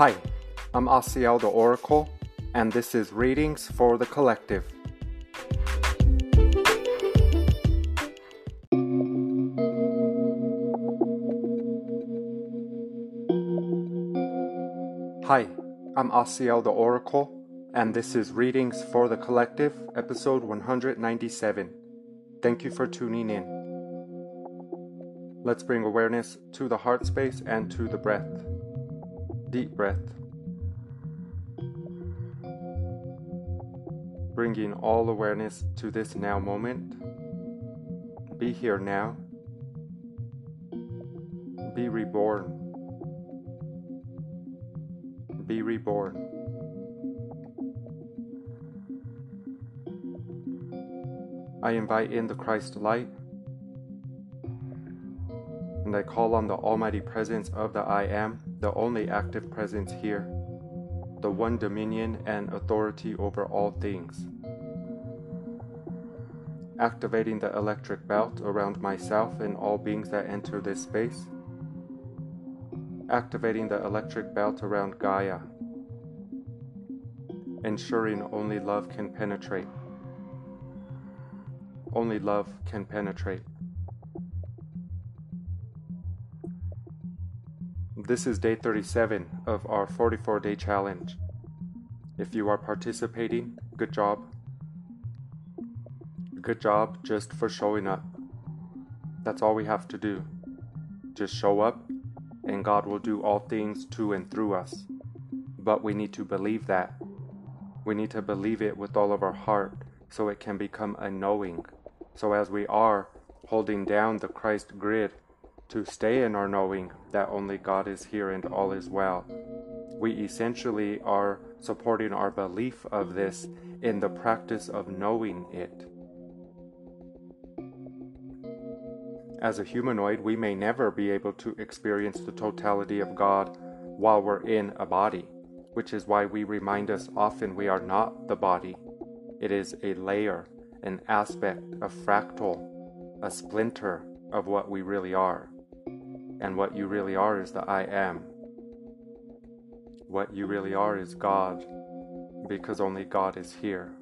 Hi, I'm Asiel the Oracle, and this is Readings for the Collective. Hi, I'm Asiel the Oracle, and this is Readings for the Collective, episode 197. Thank you for tuning in. Let's bring awareness to the heart space and to the breath. Deep breath. Bringing all awareness to this now moment. Be here now. Be reborn. Be reborn. I invite in the Christ light and I call on the Almighty Presence of the I Am, the only active presence here, the one dominion and authority over all things. Activating the electric belt around myself and all beings that enter this space activating the electric belt around Gaia, ensuring only love can penetrate. Only love can penetrate. This is day 37 of our 44 day challenge. If you are participating, good job. Good job just for showing up. That's all we have to do. Just show up and God will do all things to and through us. But we need to believe that. We need to believe it with all of our heart so it can become a knowing. So as we are holding down the Christ grid to stay in our knowing that only God is here and all is well, we essentially are supporting our belief of this in the practice of knowing it. As a humanoid, we may never be able to experience the totality of God while we're in a body, which is why we remind us often we are not the body. It is a layer, an aspect, a fractal, a splinter of what we really are. And what you really are is the I am. What you really are is God, because only God is here.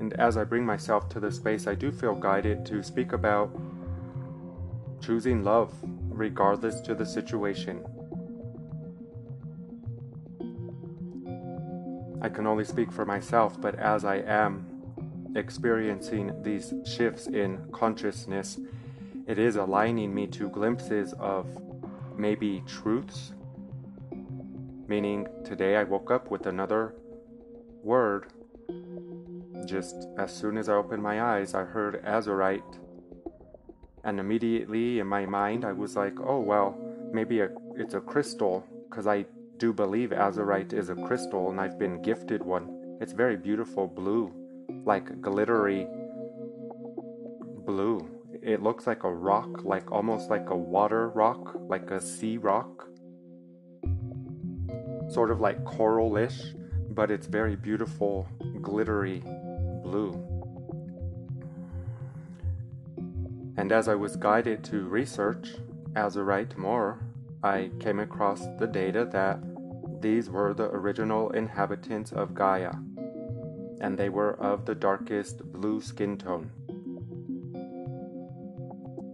And as I bring myself to this space, I do feel guided to speak about choosing love regardless to the situation. I can only speak for myself, but as I am experiencing these shifts in consciousness, it is aligning me to glimpses of maybe truths. Meaning, today I woke up with another word just as soon as I opened my eyes, I heard azurite. And immediately in my mind, I was like, oh, well, maybe a, it's a crystal, because I do believe azurite is a crystal, and I've been gifted one. It's very beautiful blue, like glittery blue. It looks like a rock, like almost like a water rock, like a sea rock. Sort of like coralish, but it's very beautiful, glittery blue. And as I was guided to research azurite more, I came across the data that these were the original inhabitants of Gaia, and they were of the darkest blue skin tone.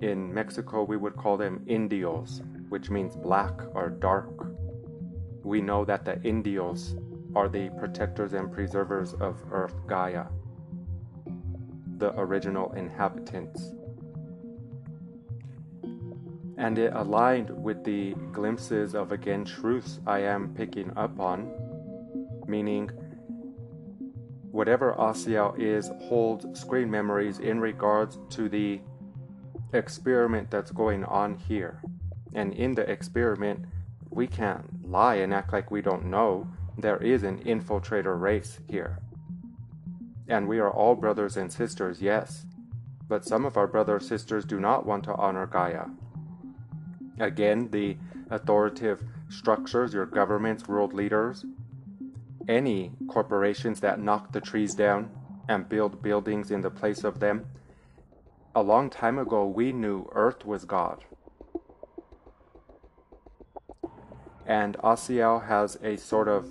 In Mexico, we would call them Indios, which means black or dark. We know that the Indios are the protectors and preservers of Earth Gaia the original inhabitants. And it aligned with the glimpses of again truths I am picking up on, meaning whatever Asiel is holds screen memories in regards to the experiment that's going on here. And in the experiment, we can't lie and act like we don't know. There is an infiltrator race here. And we are all brothers and sisters, yes. But some of our brothers and sisters do not want to honor Gaia. Again, the authoritative structures, your governments, world leaders, any corporations that knock the trees down and build buildings in the place of them. A long time ago, we knew Earth was God. And Asiel has a sort of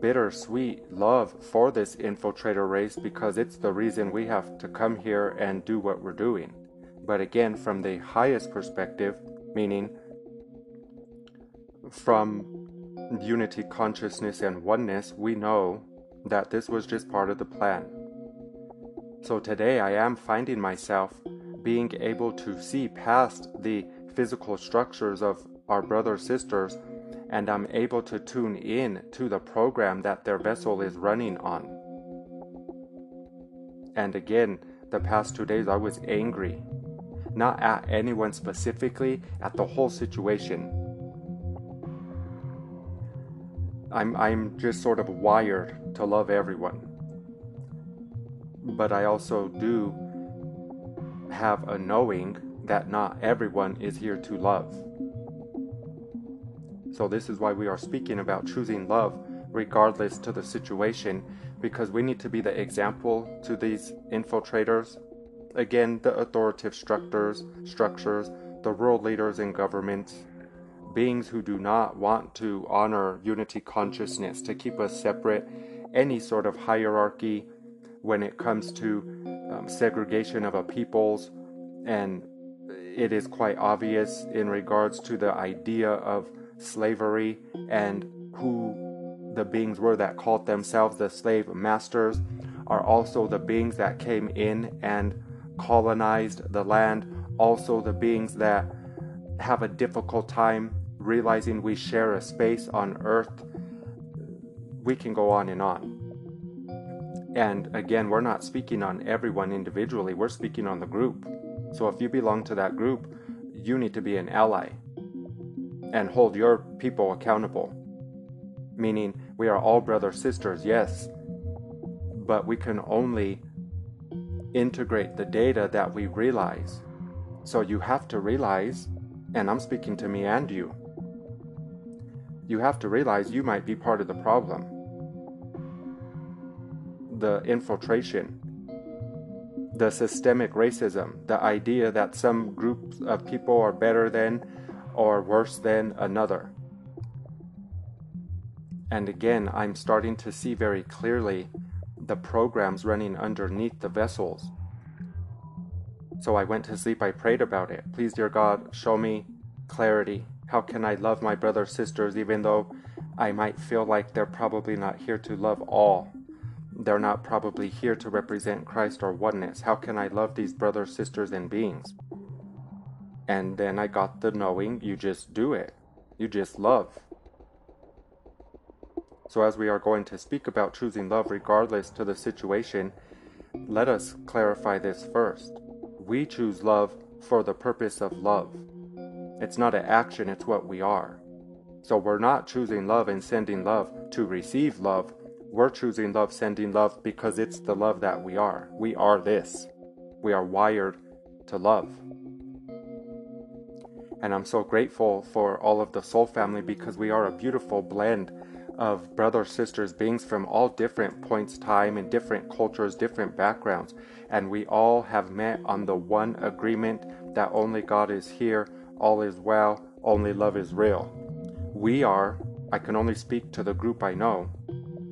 bittersweet love for this infiltrator race because it's the reason we have to come here and do what we're doing. But again, from the highest perspective, meaning from unity consciousness and oneness, we know that this was just part of the plan. So today I am finding myself being able to see past the physical structures of our brothers sisters and I'm able to tune in to the program that their vessel is running on. And again, the past two days I was angry, not at anyone specifically, at the whole situation. I'm, I'm just sort of wired to love everyone. But I also do have a knowing that not everyone is here to love. So, this is why we are speaking about choosing love regardless to the situation, because we need to be the example to these infiltrators. Again, the authoritative structures, structures, the world leaders in governments, beings who do not want to honor unity consciousness, to keep us separate, any sort of hierarchy when it comes to um, segregation of a peoples, and it is quite obvious in regards to the idea of slavery and who the beings were that called themselves the slave masters are also the beings that came in and colonized the land, also the beings that have a difficult time realizing we share a space on earth. We can go on and on. And again, we're not speaking on everyone individually, we're speaking on the group. So if you belong to that group, you need to be an ally and hold your people accountable. Meaning, we are all brothers, sisters, yes, but we can only integrate the data that we realize. So you have to realize, and I'm speaking to me and you, you have to realize you might be part of the problem. The infiltration, the systemic racism, the idea that some groups of people are better than or worse than another. And again, I'm starting to see very clearly the programs running underneath the vessels. So I went to sleep, I prayed about it. Please, dear God, show me clarity. How can I love my brothers, sisters, even though I might feel like they're probably not here to love all? They're not probably here to represent Christ or oneness. How can I love these brothers, sisters, and beings? And then I got the knowing you just do it. You just love. So, as we are going to speak about choosing love regardless to the situation, let us clarify this first. We choose love for the purpose of love. It's not an action, it's what we are. So, we're not choosing love and sending love to receive love. We're choosing love, sending love because it's the love that we are. We are this. We are wired to love. And I'm so grateful for all of the soul family because we are a beautiful blend of brothers, sisters, beings from all different points, time, and different cultures, different backgrounds. And we all have met on the one agreement that only God is here, all is well, only love is real. We are, I can only speak to the group I know,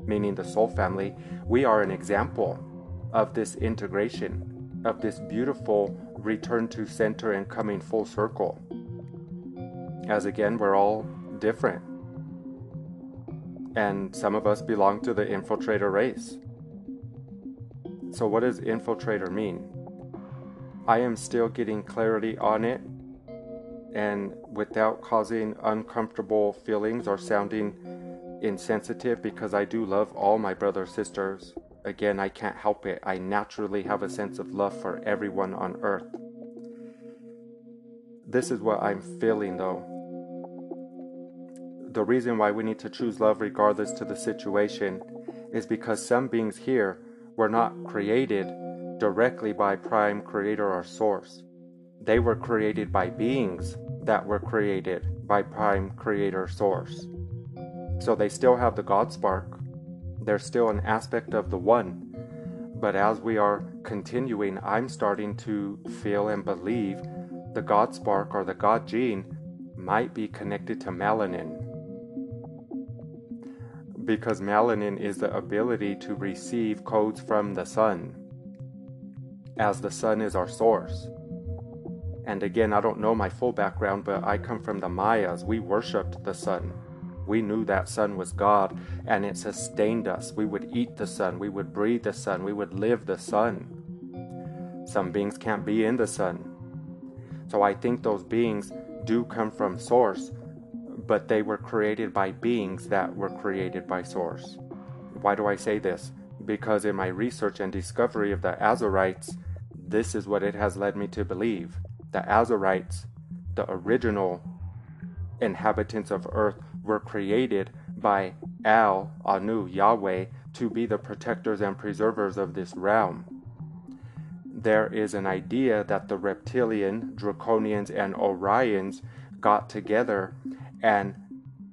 meaning the soul family, we are an example of this integration, of this beautiful return to center and coming full circle as again, we're all different. And some of us belong to the infiltrator race. So, what does infiltrator mean? I am still getting clarity on it and without causing uncomfortable feelings or sounding insensitive because I do love all my brothers sisters. Again, I can't help it. I naturally have a sense of love for everyone on earth. This is what I'm feeling though the reason why we need to choose love regardless to the situation is because some beings here were not created directly by prime creator or source. They were created by beings that were created by prime creator source. So they still have the God spark. They're still an aspect of the one. But as we are continuing, I'm starting to feel and believe the God spark or the God gene might be connected to melanin. Because melanin is the ability to receive codes from the sun, as the sun is our source. And again, I don't know my full background, but I come from the Mayas. We worshiped the sun. We knew that sun was God and it sustained us. We would eat the sun, we would breathe the sun, we would live the sun. Some beings can't be in the sun. So I think those beings do come from Source, but they were created by beings that were created by Source. Why do I say this? Because in my research and discovery of the Azurites, this is what it has led me to believe. The Azurites, the original inhabitants of Earth, were created by El, Anu, Yahweh, to be the protectors and preservers of this realm. There is an idea that the reptilian, draconians, and Orions got together and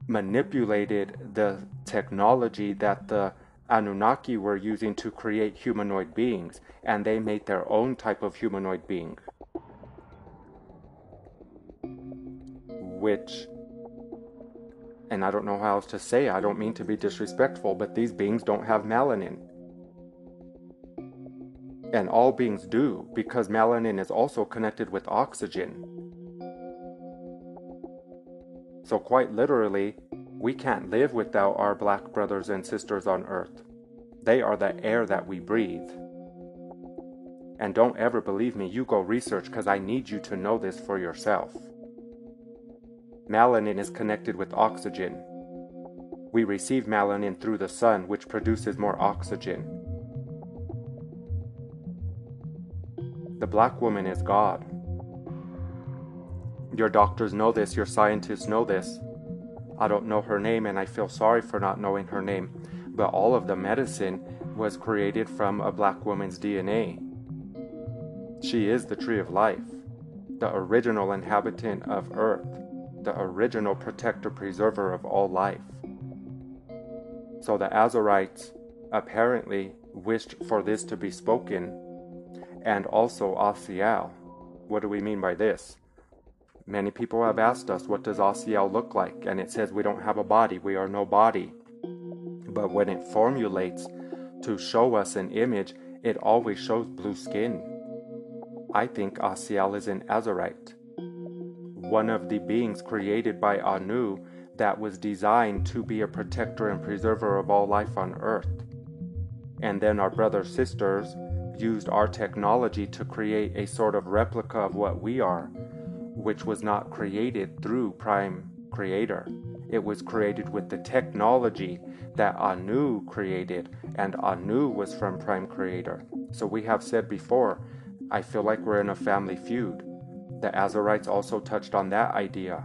manipulated the technology that the Anunnaki were using to create humanoid beings, and they made their own type of humanoid being. Which and I don't know how else to say, I don't mean to be disrespectful, but these beings don't have melanin. And all beings do, because melanin is also connected with oxygen. So, quite literally, we can't live without our black brothers and sisters on earth. They are the air that we breathe. And don't ever believe me, you go research because I need you to know this for yourself. Melanin is connected with oxygen. We receive melanin through the sun, which produces more oxygen. The black woman is God. Your doctors know this, your scientists know this. I don't know her name and I feel sorry for not knowing her name, but all of the medicine was created from a black woman's DNA. She is the tree of life, the original inhabitant of Earth the original protector preserver of all life. So the Azurites apparently wished for this to be spoken, and also Asiel. What do we mean by this? Many people have asked us, what does Asiel look like? And it says we don't have a body, we are no body. But when it formulates to show us an image, it always shows blue skin. I think Asiel is an Azurite one of the beings created by Anu that was designed to be a protector and preserver of all life on earth. And then our brothers sisters used our technology to create a sort of replica of what we are, which was not created through Prime Creator. It was created with the technology that Anu created, and Anu was from Prime Creator. So we have said before, I feel like we're in a family feud. The Azurites also touched on that idea.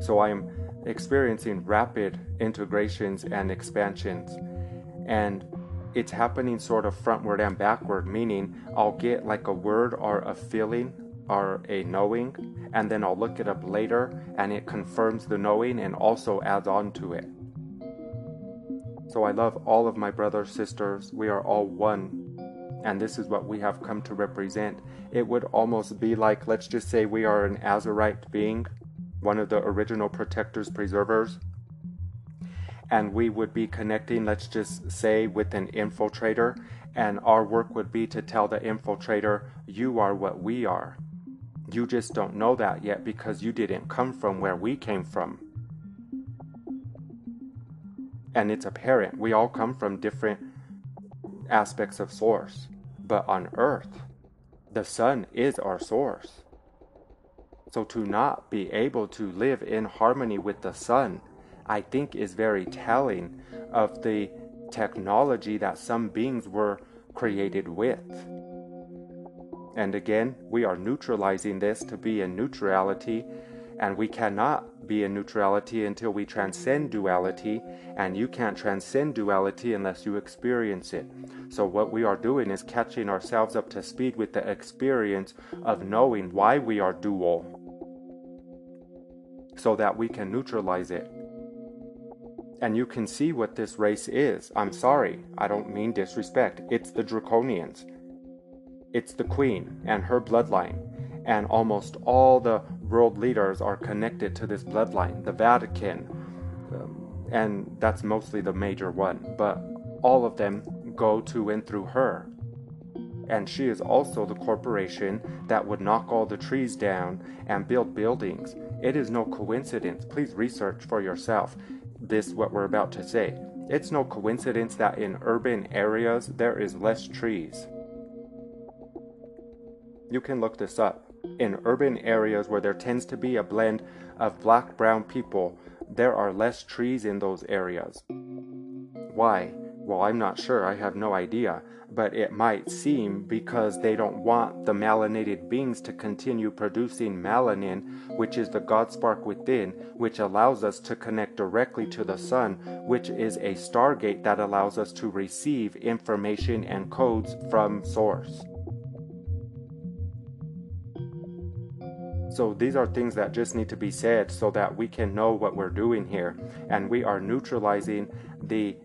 So I am experiencing rapid integrations and expansions, and it's happening sort of frontward and backward, meaning I'll get like a word or a feeling or a knowing, and then I'll look it up later and it confirms the knowing and also adds on to it. So I love all of my brothers, sisters. We are all one and this is what we have come to represent. It would almost be like, let's just say we are an Azurite being, one of the original protectors, preservers, and we would be connecting, let's just say, with an infiltrator, and our work would be to tell the infiltrator, you are what we are. You just don't know that yet because you didn't come from where we came from. And it's apparent, we all come from different aspects of source. But on earth, the sun is our source. So to not be able to live in harmony with the sun, I think is very telling of the technology that some beings were created with. And again, we are neutralizing this to be in neutrality, and we cannot be in neutrality until we transcend duality, and you can't transcend duality unless you experience it. So, what we are doing is catching ourselves up to speed with the experience of knowing why we are dual so that we can neutralize it. And you can see what this race is. I'm sorry, I don't mean disrespect. It's the Draconians, it's the Queen and her bloodline. And almost all the world leaders are connected to this bloodline, the Vatican, um, and that's mostly the major one, but all of them go to and through her. And she is also the corporation that would knock all the trees down and build buildings. It is no coincidence. Please research for yourself this what we're about to say. It's no coincidence that in urban areas there is less trees. You can look this up. In urban areas where there tends to be a blend of black brown people, there are less trees in those areas. Why? Well, I'm not sure. I have no idea but it might seem because they don't want the melanated beings to continue producing melanin, which is the God spark within, which allows us to connect directly to the sun, which is a stargate that allows us to receive information and codes from source. So these are things that just need to be said so that we can know what we're doing here. And we are neutralizing the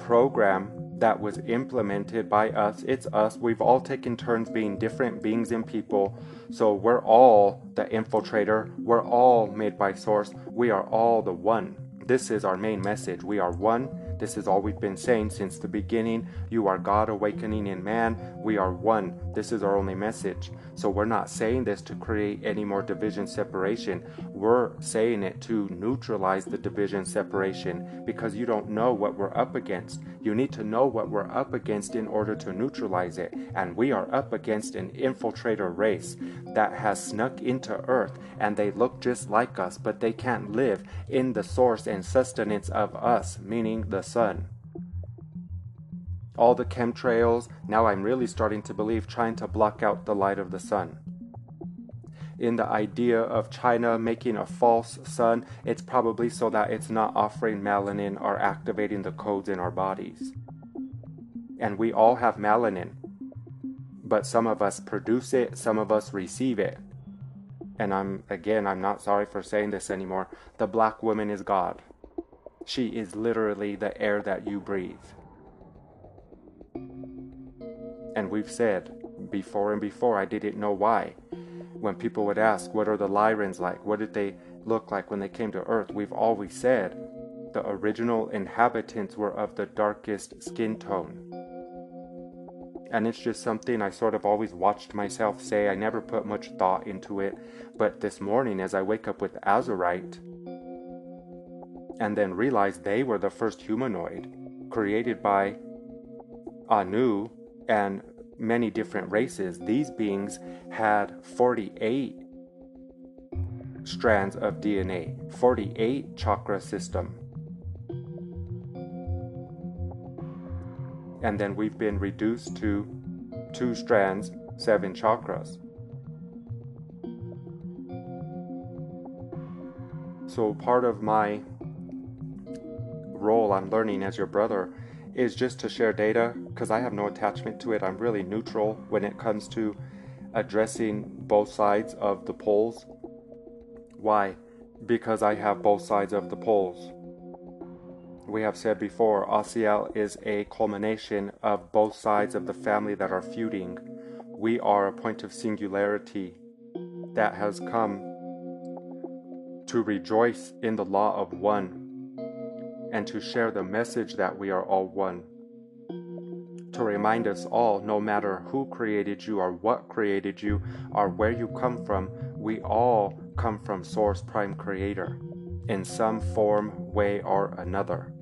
program that was implemented by us. It's us. We've all taken turns being different beings and people. So we're all the infiltrator. We're all made by source. We are all the one. This is our main message. We are one this is all we've been saying since the beginning. You are God awakening in man. We are one. This is our only message. So we're not saying this to create any more division separation. We're saying it to neutralize the division separation because you don't know what we're up against. You need to know what we're up against in order to neutralize it. And we are up against an infiltrator race that has snuck into Earth and they look just like us, but they can't live in the source and sustenance of us, meaning the sun. All the chemtrails, now I'm really starting to believe, trying to block out the light of the sun. In the idea of China making a false sun, it's probably so that it's not offering melanin or activating the codes in our bodies. And we all have melanin, but some of us produce it, some of us receive it. And I'm, again, I'm not sorry for saying this anymore. The black woman is God. She is literally the air that you breathe. And we've said before and before, I didn't know why. When people would ask, What are the Lyrans like? What did they look like when they came to Earth? We've always said the original inhabitants were of the darkest skin tone. And it's just something I sort of always watched myself say. I never put much thought into it. But this morning, as I wake up with Azurite, and then realized they were the first humanoid created by Anu and many different races. These beings had 48 strands of DNA, 48 chakra system. And then we've been reduced to two strands, seven chakras. So part of my role I'm learning as your brother is just to share data because I have no attachment to it. I'm really neutral when it comes to addressing both sides of the poles. Why? Because I have both sides of the poles. We have said before, Asiel is a culmination of both sides of the family that are feuding. We are a point of singularity that has come to rejoice in the law of one and to share the message that we are all one. To remind us all, no matter who created you or what created you or where you come from, we all come from Source Prime Creator in some form, way, or another.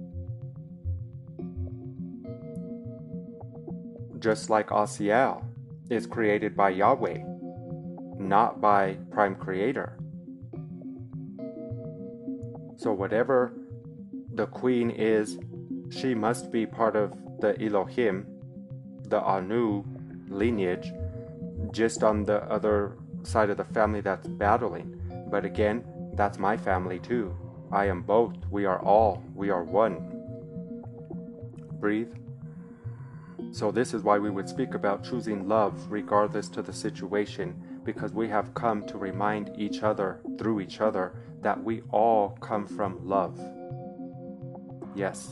Just like Asiel is created by Yahweh, not by Prime Creator. So, whatever the queen is, she must be part of the Elohim, the Anu lineage, just on the other side of the family that's battling. But again, that's my family too. I am both. We are all. We are one. Breathe. So, this is why we would speak about choosing love regardless to the situation, because we have come to remind each other through each other that we all come from love. Yes.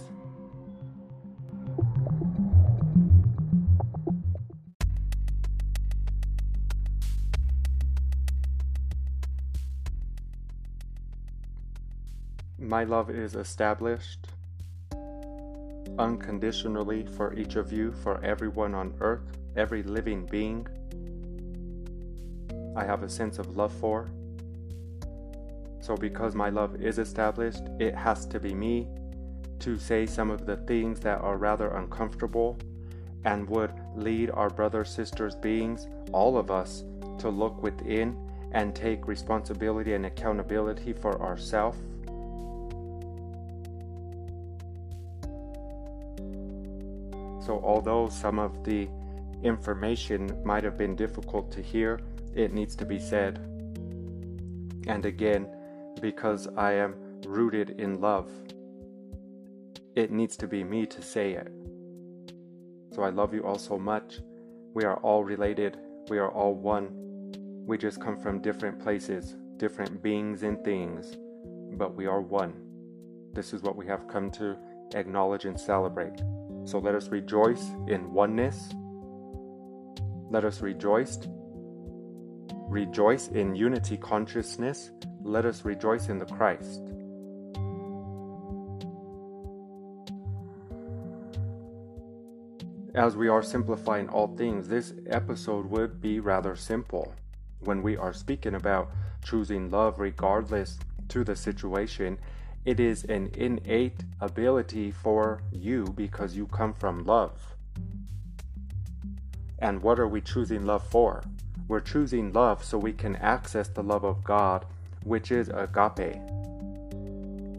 My love is established unconditionally for each of you, for everyone on earth, every living being I have a sense of love for. So, because my love is established, it has to be me, to say some of the things that are rather uncomfortable and would lead our brothers, sisters, beings, all of us, to look within and take responsibility and accountability for ourselves. So, although some of the information might have been difficult to hear, it needs to be said. And again, because I am rooted in love, it needs to be me to say it. So I love you all so much. We are all related, we are all one. We just come from different places, different beings and things, but we are one. This is what we have come to acknowledge and celebrate. So let us rejoice in oneness. Let us rejoice. Rejoice in unity consciousness. Let us rejoice in the Christ. As we are simplifying all things, this episode would be rather simple. When we are speaking about choosing love regardless to the situation, it is an innate ability for you because you come from love. And what are we choosing love for? We're choosing love so we can access the love of God, which is agape.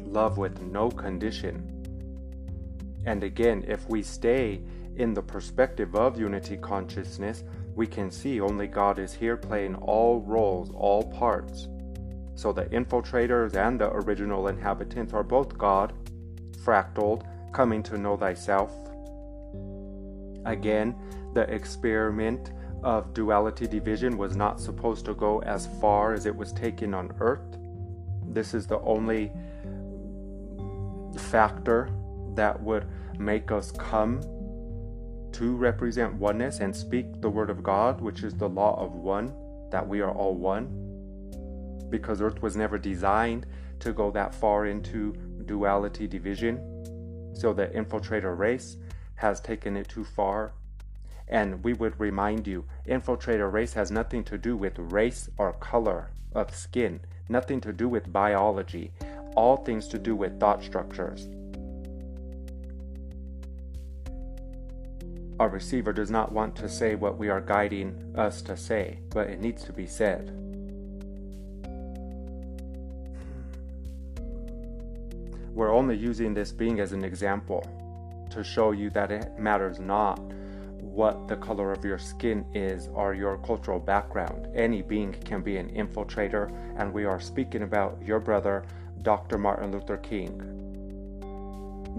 Love with no condition. And again, if we stay in the perspective of unity consciousness, we can see only God is here playing all roles, all parts. So the infiltrators and the original inhabitants are both God, fractaled, coming to know thyself. Again, the experiment of duality division was not supposed to go as far as it was taken on earth. This is the only factor that would make us come to represent oneness and speak the word of God, which is the law of one, that we are all one. Because earth was never designed to go that far into duality division. So the infiltrator race has taken it too far. And we would remind you infiltrator race has nothing to do with race or color of skin, nothing to do with biology, all things to do with thought structures. Our receiver does not want to say what we are guiding us to say, but it needs to be said. We're only using this being as an example to show you that it matters not what the color of your skin is or your cultural background. Any being can be an infiltrator, and we are speaking about your brother, Dr. Martin Luther King.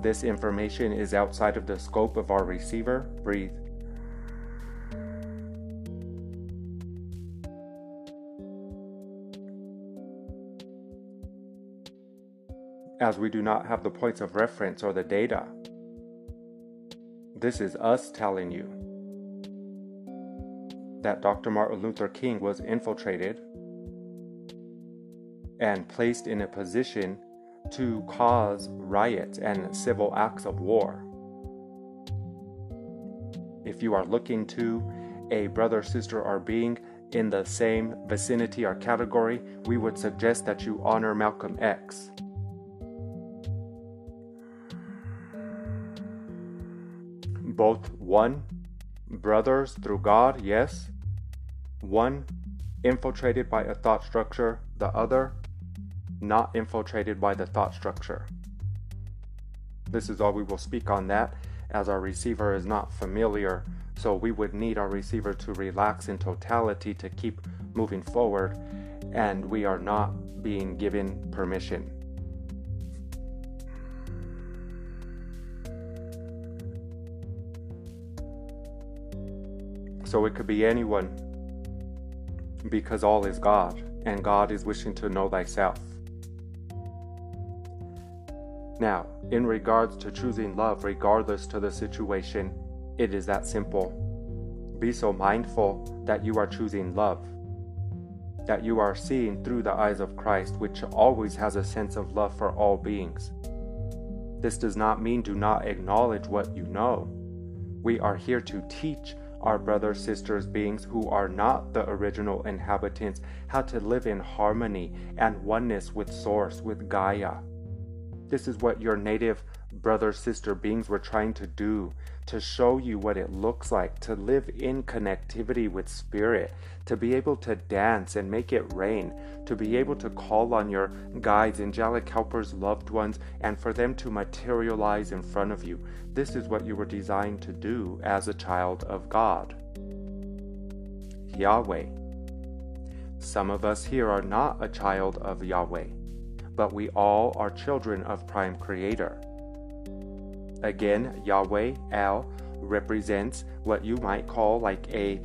This information is outside of the scope of our receiver. Breathe. As we do not have the points of reference or the data, this is us telling you that Dr. Martin Luther King was infiltrated and placed in a position to cause riots and civil acts of war. If you are looking to a brother, sister, or being in the same vicinity or category, we would suggest that you honor Malcolm X. Both one, brothers through God, yes. One, infiltrated by a thought structure, the other, not infiltrated by the thought structure. This is all we will speak on that, as our receiver is not familiar, so we would need our receiver to relax in totality to keep moving forward, and we are not being given permission. So it could be anyone, because all is God, and God is wishing to know thyself. Now, in regards to choosing love regardless to the situation, it is that simple. Be so mindful that you are choosing love. that you are seeing through the eyes of Christ, which always has a sense of love for all beings. This does not mean do not acknowledge what you know. We are here to teach our brothers, sisters, beings who are not the original inhabitants how to live in harmony and oneness with Source, with Gaia. This is what your native brother, sister beings were trying to do to show you what it looks like to live in connectivity with spirit, to be able to dance and make it rain, to be able to call on your guides, angelic helpers, loved ones, and for them to materialize in front of you. This is what you were designed to do as a child of God. Yahweh. Some of us here are not a child of Yahweh, but we all are children of Prime Creator. Again, Yahweh, El, represents what you might call like a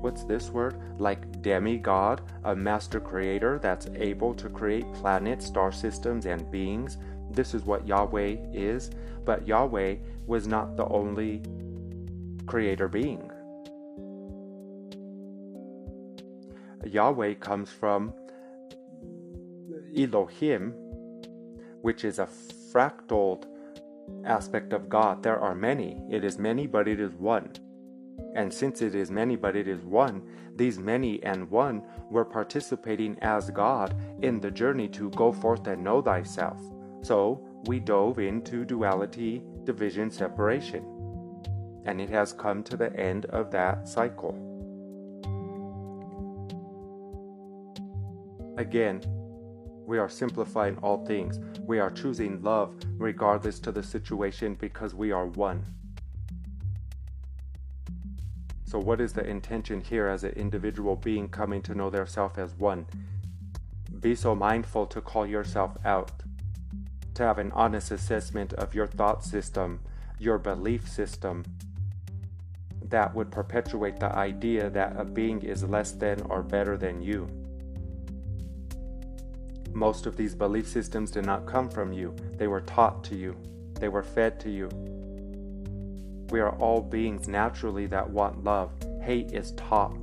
what's this word? Like demigod, a master creator that's able to create planets, star systems, and beings. This is what Yahweh is, but Yahweh was not the only creator being. Yahweh comes from Elohim, which is a fractal aspect of God, there are many. It is many, but it is one. And since it is many, but it is one, these many and one were participating as God in the journey to go forth and know thyself. So we dove into duality, division, separation. And it has come to the end of that cycle. Again, we are simplifying all things. We are choosing love regardless to the situation because we are one. So, what is the intention here as an individual being coming to know their self as one? Be so mindful to call yourself out, to have an honest assessment of your thought system, your belief system, that would perpetuate the idea that a being is less than or better than you. Most of these belief systems did not come from you, they were taught to you, they were fed to you. We are all beings naturally that want love. Hate is taught.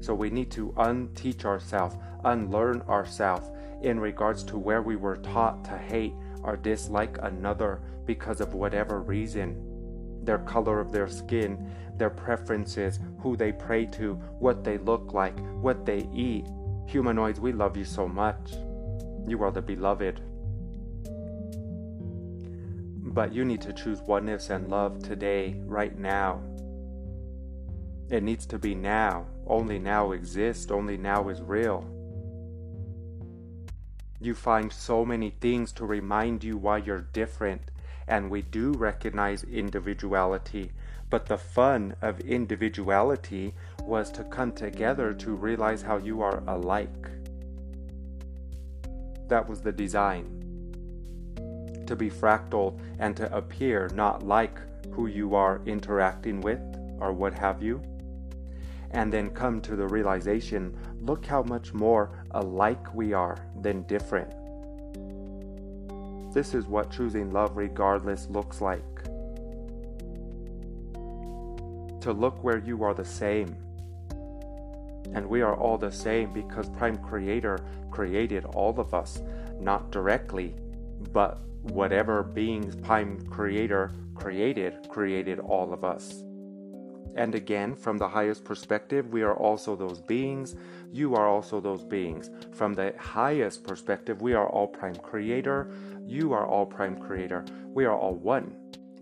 So we need to unteach ourselves, unlearn ourselves in regards to where we were taught to hate or dislike another because of whatever reason their color of their skin, their preferences, who they pray to, what they look like, what they eat. Humanoids, we love you so much. You are the beloved. But you need to choose oneness and love today, right now. It needs to be now. Only now exists, only now is real. You find so many things to remind you why you're different, and we do recognize individuality. But the fun of individuality was to come together to realize how you are alike. That was the design. To be fractal and to appear not like who you are interacting with or what have you. And then come to the realization look how much more alike we are than different. This is what choosing love regardless looks like. To look where you are the same and we are all the same because Prime Creator created all of us, not directly, but whatever beings Prime Creator created, created all of us. And again, from the highest perspective, we are also those beings. You are also those beings. From the highest perspective, we are all Prime Creator. You are all Prime Creator. We are all one,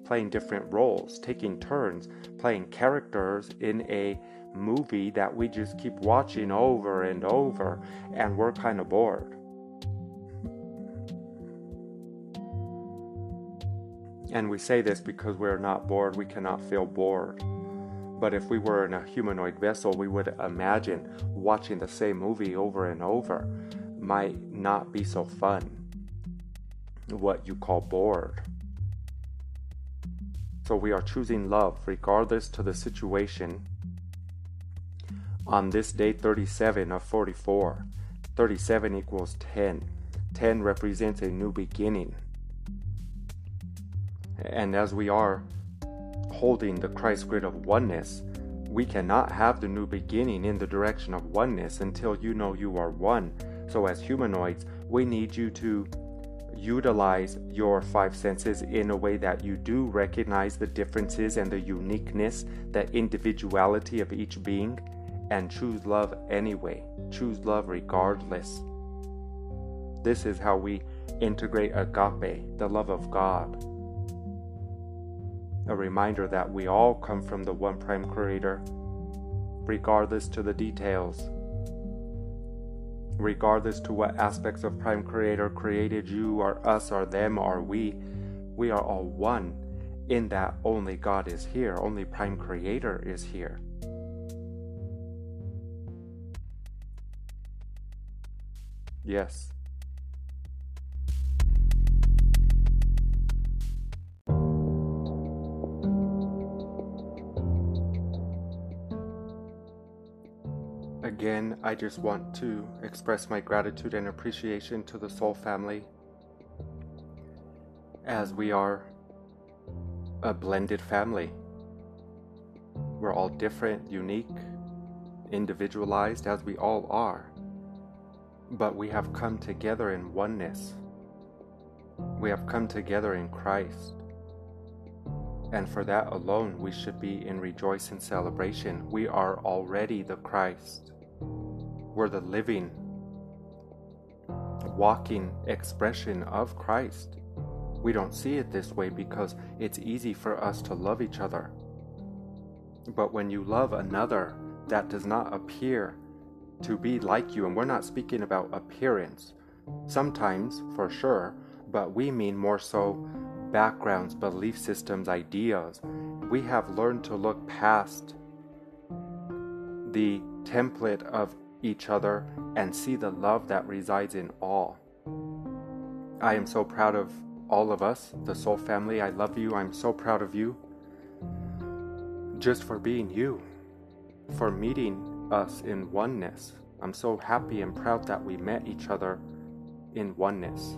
playing different roles, taking turns, playing characters in a movie that we just keep watching over and over and we're kind of bored. And we say this because we're not bored, we cannot feel bored. But if we were in a humanoid vessel, we would imagine watching the same movie over and over might not be so fun. What you call bored. So we are choosing love regardless to the situation on this day 37 of 44. 37 equals 10. 10 represents a new beginning. And as we are holding the Christ grid of oneness, We cannot have the new beginning in the direction of oneness until you know you are one. So, as humanoids, we need you to utilize your five senses in a way that you do recognize the differences and the uniqueness, the individuality of each being, and choose love anyway. Choose love regardless. This is how we integrate agape, the love of God. A reminder that we all come from the one prime creator, regardless to the details regardless to what aspects of Prime Creator created you or us or them or we, we are all one in that only God is here, only Prime Creator is here. Yes. Again, I just want to express my gratitude and appreciation to the Soul family as we are a blended family. We're all different, unique, individualized as we all are, but we have come together in oneness. We have come together in Christ. And for that alone, we should be in rejoice and celebration. We are already the Christ. We're the living, walking expression of Christ. We don't see it this way because it's easy for us to love each other. But when you love another that does not appear to be like you, and we're not speaking about appearance, sometimes for sure, but we mean more so backgrounds, belief systems, ideas. We have learned to look past the template of each other and see the love that resides in all. I am so proud of all of us, the Soul family. I love you. I'm so proud of you. Just for being you, for meeting us in oneness. I'm so happy and proud that we met each other in oneness.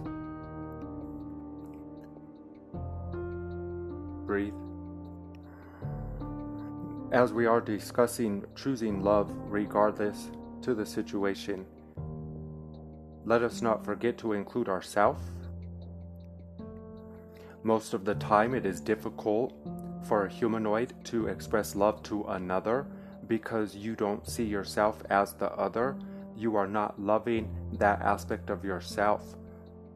Breathe. As we are discussing choosing love regardless to the situation. Let us not forget to include ourselves. Most of the time, it is difficult for a humanoid to express love to another because you don't see yourself as the other. You are not loving that aspect of yourself.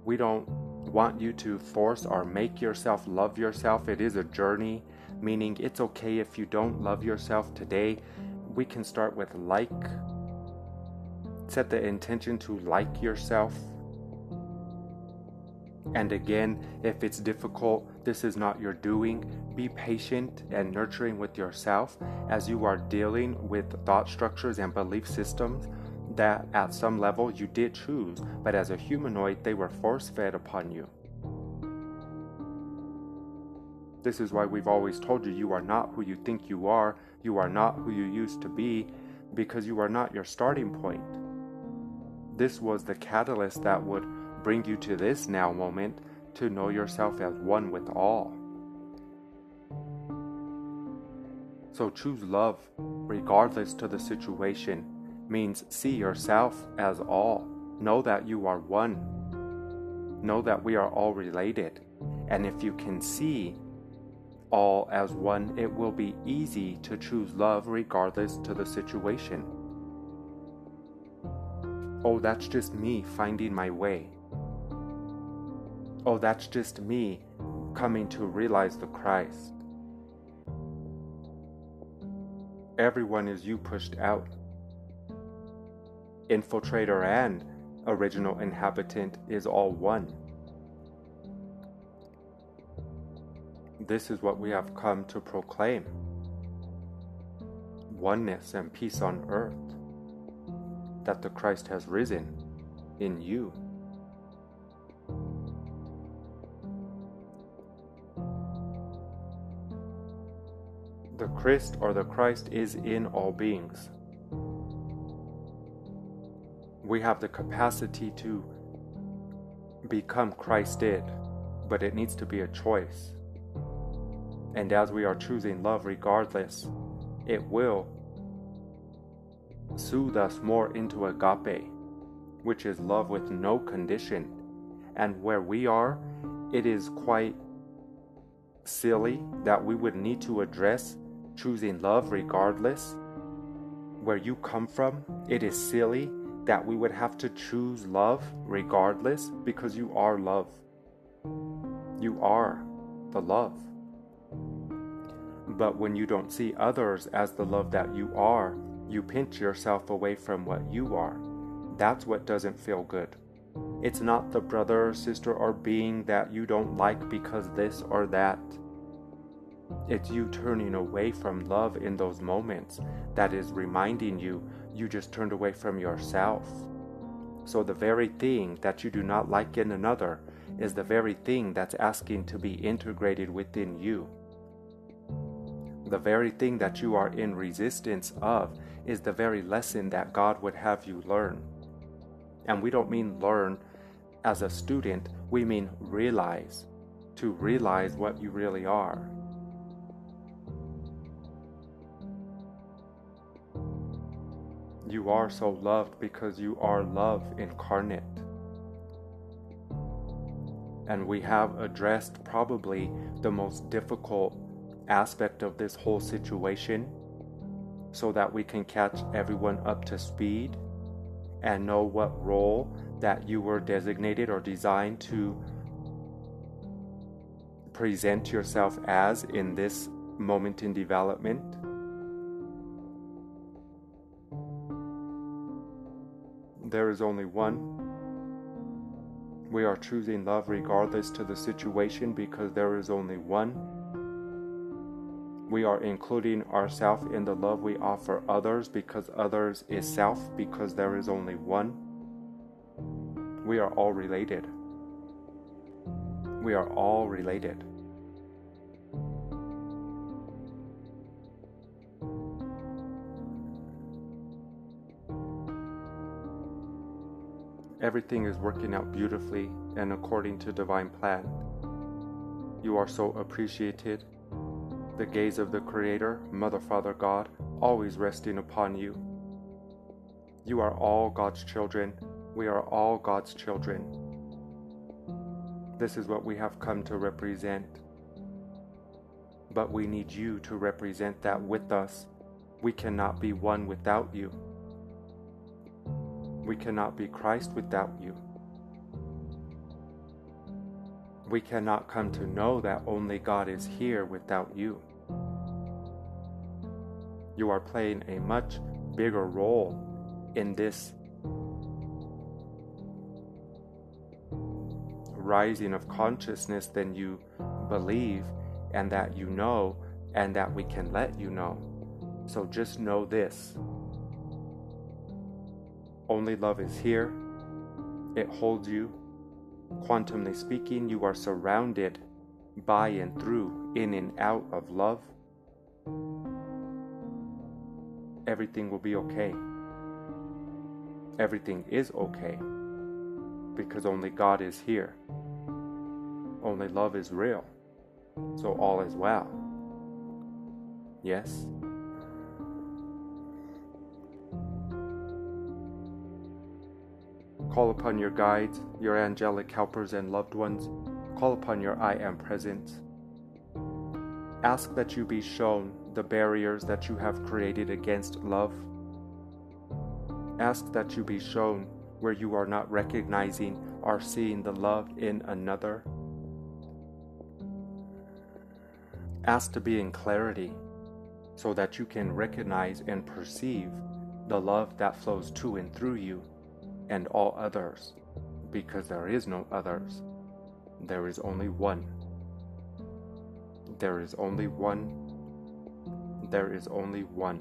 We don't want you to force or make yourself love yourself. It is a journey, meaning it's okay if you don't love yourself today. We can start with like Set the intention to like yourself. And again, if it's difficult, this is not your doing. Be patient and nurturing with yourself as you are dealing with thought structures and belief systems that at some level you did choose, but as a humanoid, they were force fed upon you. This is why we've always told you you are not who you think you are, you are not who you used to be, because you are not your starting point this was the catalyst that would bring you to this now moment to know yourself as one with all. So choose love regardless to the situation means see yourself as all. Know that you are one. Know that we are all related. And if you can see all as one, it will be easy to choose love regardless to the situation. Oh, that's just me finding my way. Oh, that's just me coming to realize the Christ. Everyone is you pushed out. Infiltrator and original inhabitant is all one. This is what we have come to proclaim oneness and peace on earth that the Christ has risen in you. The Christ or the Christ is in all beings. We have the capacity to become Christed, but it needs to be a choice. And as we are choosing love regardless, it will soothe us more into agape, which is love with no condition. And where we are, it is quite silly that we would need to address choosing love regardless. Where you come from, it is silly that we would have to choose love regardless because you are love. You are the love. But when you don't see others as the love that you are, you pinch yourself away from what you are. That's what doesn't feel good. It's not the brother sister or being that you don't like because this or that. It's you turning away from love in those moments that is reminding you you just turned away from yourself. So, the very thing that you do not like in another is the very thing that's asking to be integrated within you. The very thing that you are in resistance of is the very lesson that God would have you learn. And we don't mean learn as a student, we mean realize, to realize what you really are. You are so loved because you are love incarnate. And we have addressed probably the most difficult aspect of this whole situation so that we can catch everyone up to speed and know what role that you were designated or designed to present yourself as in this moment in development. There is only one. We are choosing love regardless to the situation because there is only one. We are including ourselves in the love we offer others because others is self because there is only one. We are all related. We are all related. Everything is working out beautifully and according to divine plan. You are so appreciated. The gaze of the Creator, Mother, Father, God, always resting upon you. You are all God's children. We are all God's children. This is what we have come to represent. But we need you to represent that with us. We cannot be one without you. We cannot be Christ without you. We cannot come to know that only God is here without you. You are playing a much bigger role in this rising of consciousness than you believe and that you know and that we can let you know. So just know this only love is here. It holds you. Quantumly speaking, you are surrounded by and through, in and out of love. Everything will be okay. Everything is okay because only God is here. Only love is real. So all is well. Yes? Call upon your guides, your angelic helpers and loved ones. Call upon your I am presence. Ask that you be shown the barriers that you have created against love. Ask that you be shown where you are not recognizing or seeing the love in another. Ask to be in clarity so that you can recognize and perceive the love that flows to and through you and all others, because there is no others. There is only one. There is only one. There is only one.